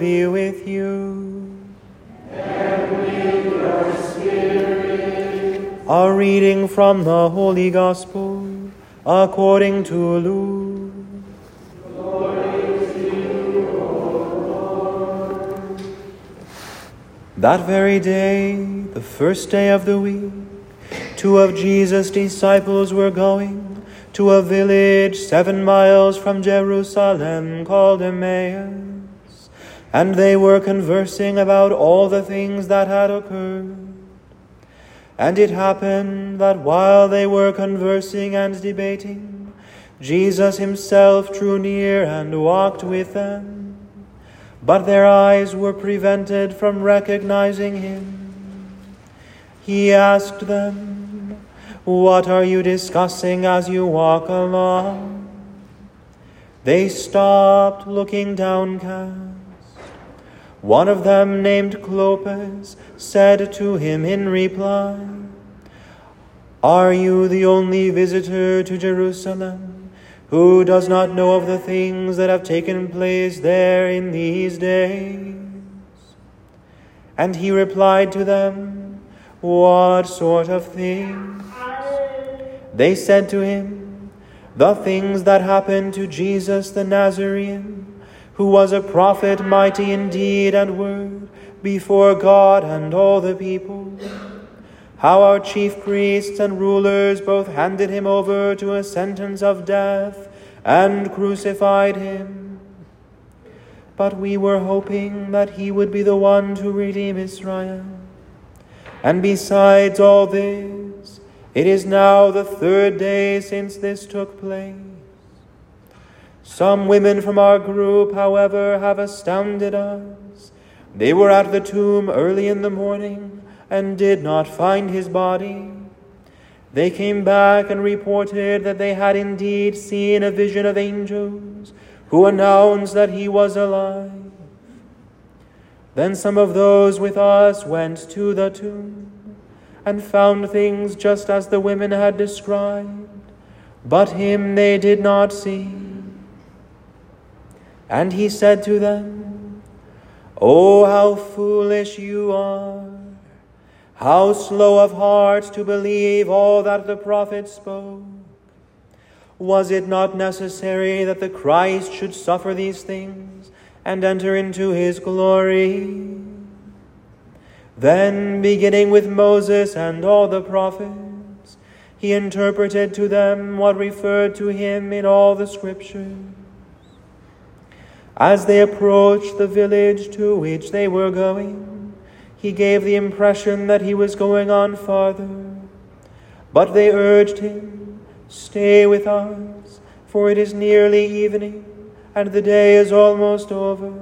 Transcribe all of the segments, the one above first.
Lord be with you. And with your spirit. A reading from the Holy Gospel according to Luke. That very day, the first day of the week, two of Jesus' disciples were going to a village seven miles from Jerusalem called Emmaus, and they were conversing about all the things that had occurred. And it happened that while they were conversing and debating, Jesus himself drew near and walked with them but their eyes were prevented from recognizing him. He asked them, What are you discussing as you walk along? They stopped, looking downcast. One of them, named Clopas, said to him in reply, Are you the only visitor to Jerusalem? who does not know of the things that have taken place there in these days? And he replied to them, What sort of things? They said to him, The things that happened to Jesus the Nazarene, who was a prophet mighty in deed and word before God and all the people how our chief priests and rulers both handed him over to a sentence of death and crucified him. But we were hoping that he would be the one to redeem Israel. And besides all this, it is now the third day since this took place. Some women from our group, however, have astounded us. They were at the tomb early in the morning and did not find his body. They came back and reported that they had indeed seen a vision of angels who announced that he was alive. Then some of those with us went to the tomb and found things just as the women had described, but him they did not see. And he said to them, Oh, how foolish you are! How slow of heart to believe all that the prophets spoke. Was it not necessary that the Christ should suffer these things and enter into his glory? Then, beginning with Moses and all the prophets, he interpreted to them what referred to him in all the scriptures. As they approached the village to which they were going, he gave the impression that he was going on farther. But they urged him, Stay with us, for it is nearly evening, and the day is almost over.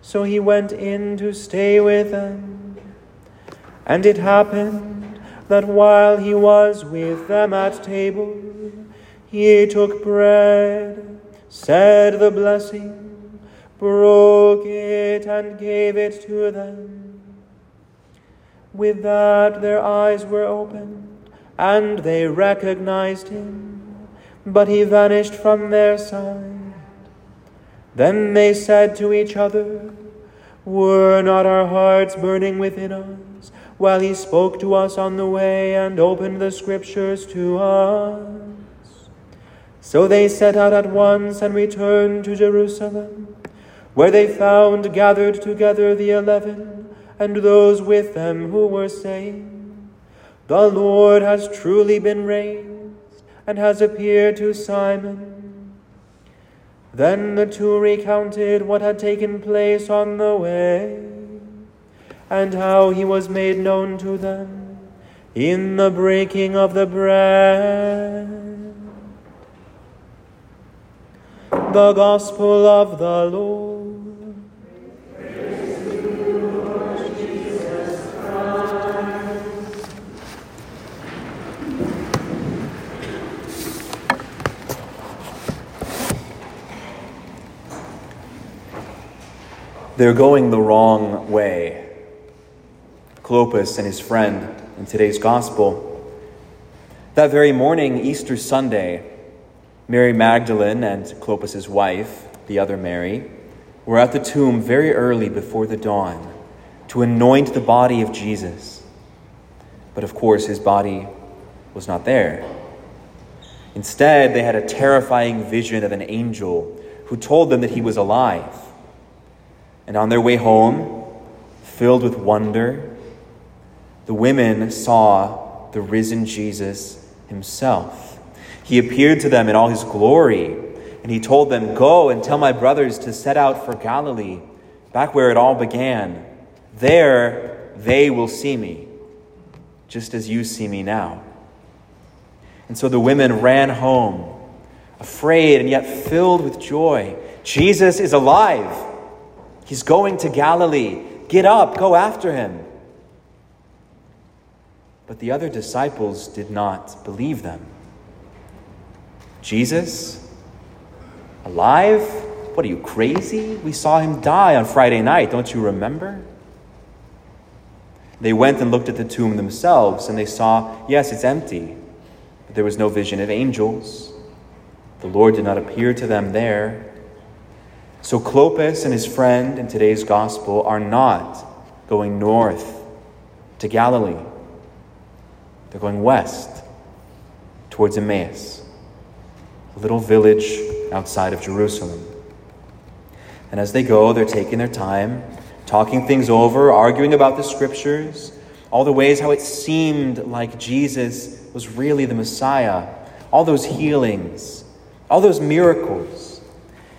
So he went in to stay with them. And it happened that while he was with them at table, he took bread, said the blessing, broke it, and gave it to them. With that, their eyes were opened, and they recognized him, but he vanished from their sight. Then they said to each other, Were not our hearts burning within us while he spoke to us on the way and opened the scriptures to us? So they set out at once and returned to Jerusalem, where they found gathered together the eleven and those with them who were saying, The Lord has truly been raised and has appeared to Simon. Then the two recounted what had taken place on the way and how he was made known to them in the breaking of the bread. The Gospel of the Lord. They're going the wrong way. Clopas and his friend in today's gospel. That very morning, Easter Sunday, Mary Magdalene and Clopas' wife, the other Mary, were at the tomb very early before the dawn to anoint the body of Jesus. But of course, his body was not there. Instead, they had a terrifying vision of an angel who told them that he was alive. And on their way home, filled with wonder, the women saw the risen Jesus himself. He appeared to them in all his glory, and he told them, Go and tell my brothers to set out for Galilee, back where it all began. There they will see me, just as you see me now. And so the women ran home, afraid and yet filled with joy. Jesus is alive. He's going to Galilee. Get up, go after him. But the other disciples did not believe them. Jesus? Alive? What are you, crazy? We saw him die on Friday night, don't you remember? They went and looked at the tomb themselves, and they saw, yes, it's empty. But there was no vision of angels. The Lord did not appear to them there. So Clopas and his friend in today's gospel are not going north to Galilee. They're going west towards Emmaus, a little village outside of Jerusalem. And as they go, they're taking their time, talking things over, arguing about the scriptures, all the ways how it seemed like Jesus was really the Messiah, all those healings, all those miracles.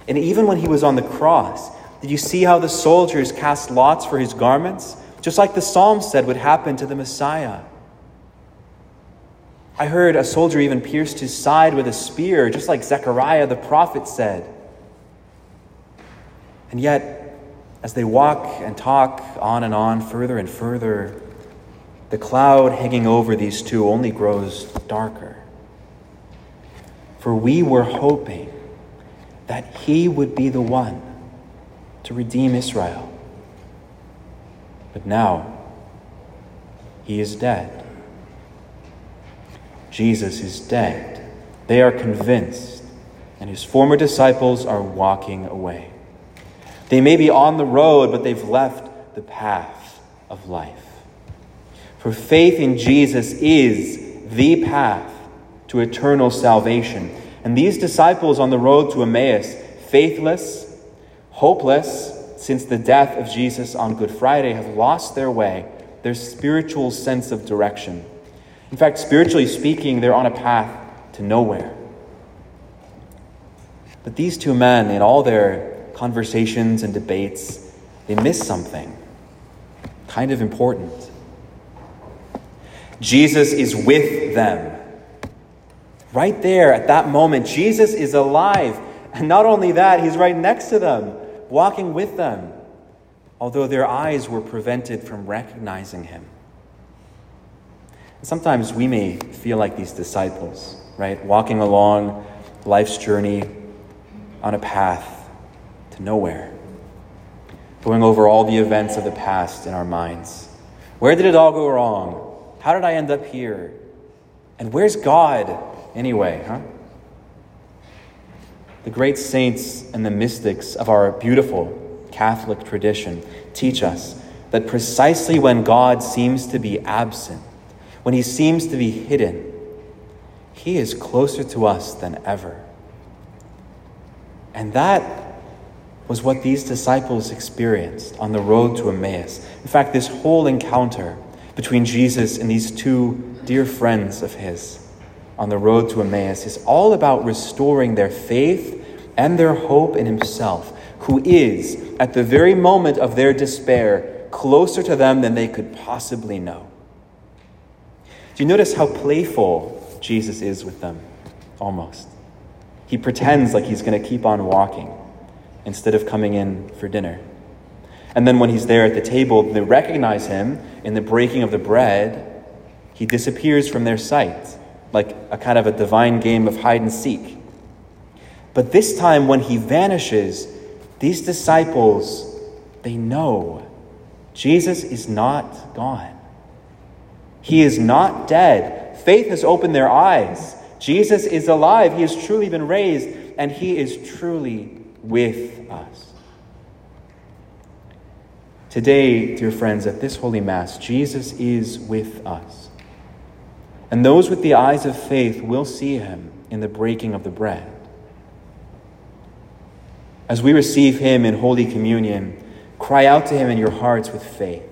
And even when he was on the cross, did you see how the soldiers cast lots for his garments? Just like the psalm said would happen to the Messiah. I heard a soldier even pierced his side with a spear, just like Zechariah the prophet said. And yet, as they walk and talk on and on, further and further, the cloud hanging over these two only grows darker. For we were hoping that he would be the one to redeem Israel. But now, he is dead. Jesus is dead. They are convinced, and his former disciples are walking away. They may be on the road, but they've left the path of life. For faith in Jesus is the path to eternal salvation. And these disciples on the road to Emmaus, faithless, hopeless, since the death of Jesus on Good Friday, have lost their way, their spiritual sense of direction. In fact, spiritually speaking, they're on a path to nowhere. But these two men, in all their conversations and debates, they miss something kind of important. Jesus is with them. Right there at that moment, Jesus is alive. And not only that, he's right next to them, walking with them, although their eyes were prevented from recognizing him. Sometimes we may feel like these disciples, right? Walking along life's journey on a path to nowhere, going over all the events of the past in our minds. Where did it all go wrong? How did I end up here? And where's God anyway, huh? The great saints and the mystics of our beautiful Catholic tradition teach us that precisely when God seems to be absent, when he seems to be hidden, he is closer to us than ever. And that was what these disciples experienced on the road to Emmaus. In fact, this whole encounter between Jesus and these two dear friends of his on the road to Emmaus is all about restoring their faith and their hope in himself, who is, at the very moment of their despair, closer to them than they could possibly know. Do you notice how playful Jesus is with them? Almost. He pretends like he's going to keep on walking instead of coming in for dinner. And then when he's there at the table, they recognize him in the breaking of the bread. He disappears from their sight, like a kind of a divine game of hide and seek. But this time, when he vanishes, these disciples, they know Jesus is not gone. He is not dead. Faith has opened their eyes. Jesus is alive. He has truly been raised, and He is truly with us. Today, dear friends, at this Holy Mass, Jesus is with us. And those with the eyes of faith will see him in the breaking of the bread. As we receive him in Holy Communion, cry out to him in your hearts with faith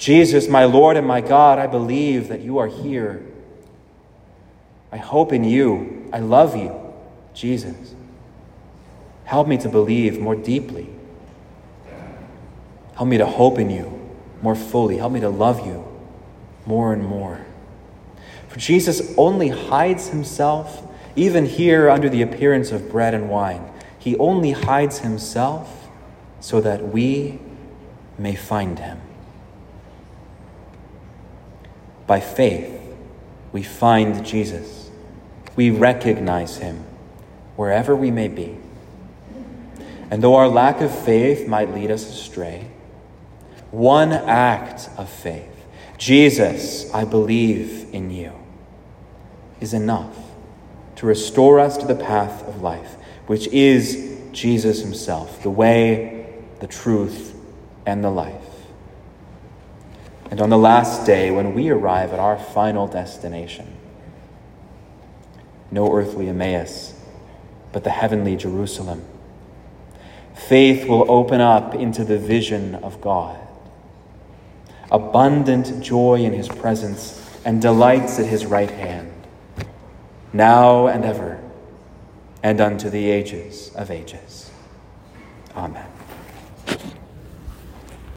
Jesus, my Lord and my God, I believe that you are here. I hope in you. I love you, Jesus. Help me to believe more deeply. Help me to hope in you more fully. Help me to love you more and more. For Jesus only hides himself, even here under the appearance of bread and wine. He only hides himself so that we may find him. By faith, we find Jesus. We recognize him wherever we may be. And though our lack of faith might lead us astray, one act of faith, Jesus, I believe in you, is enough to restore us to the path of life, which is Jesus Himself, the way, the truth, and the life. And on the last day, when we arrive at our final destination, no earthly Emmaus, but the heavenly Jerusalem, faith will open up into the vision of God abundant joy in his presence, and delights at his right hand, now and ever, and unto the ages of ages. Amen.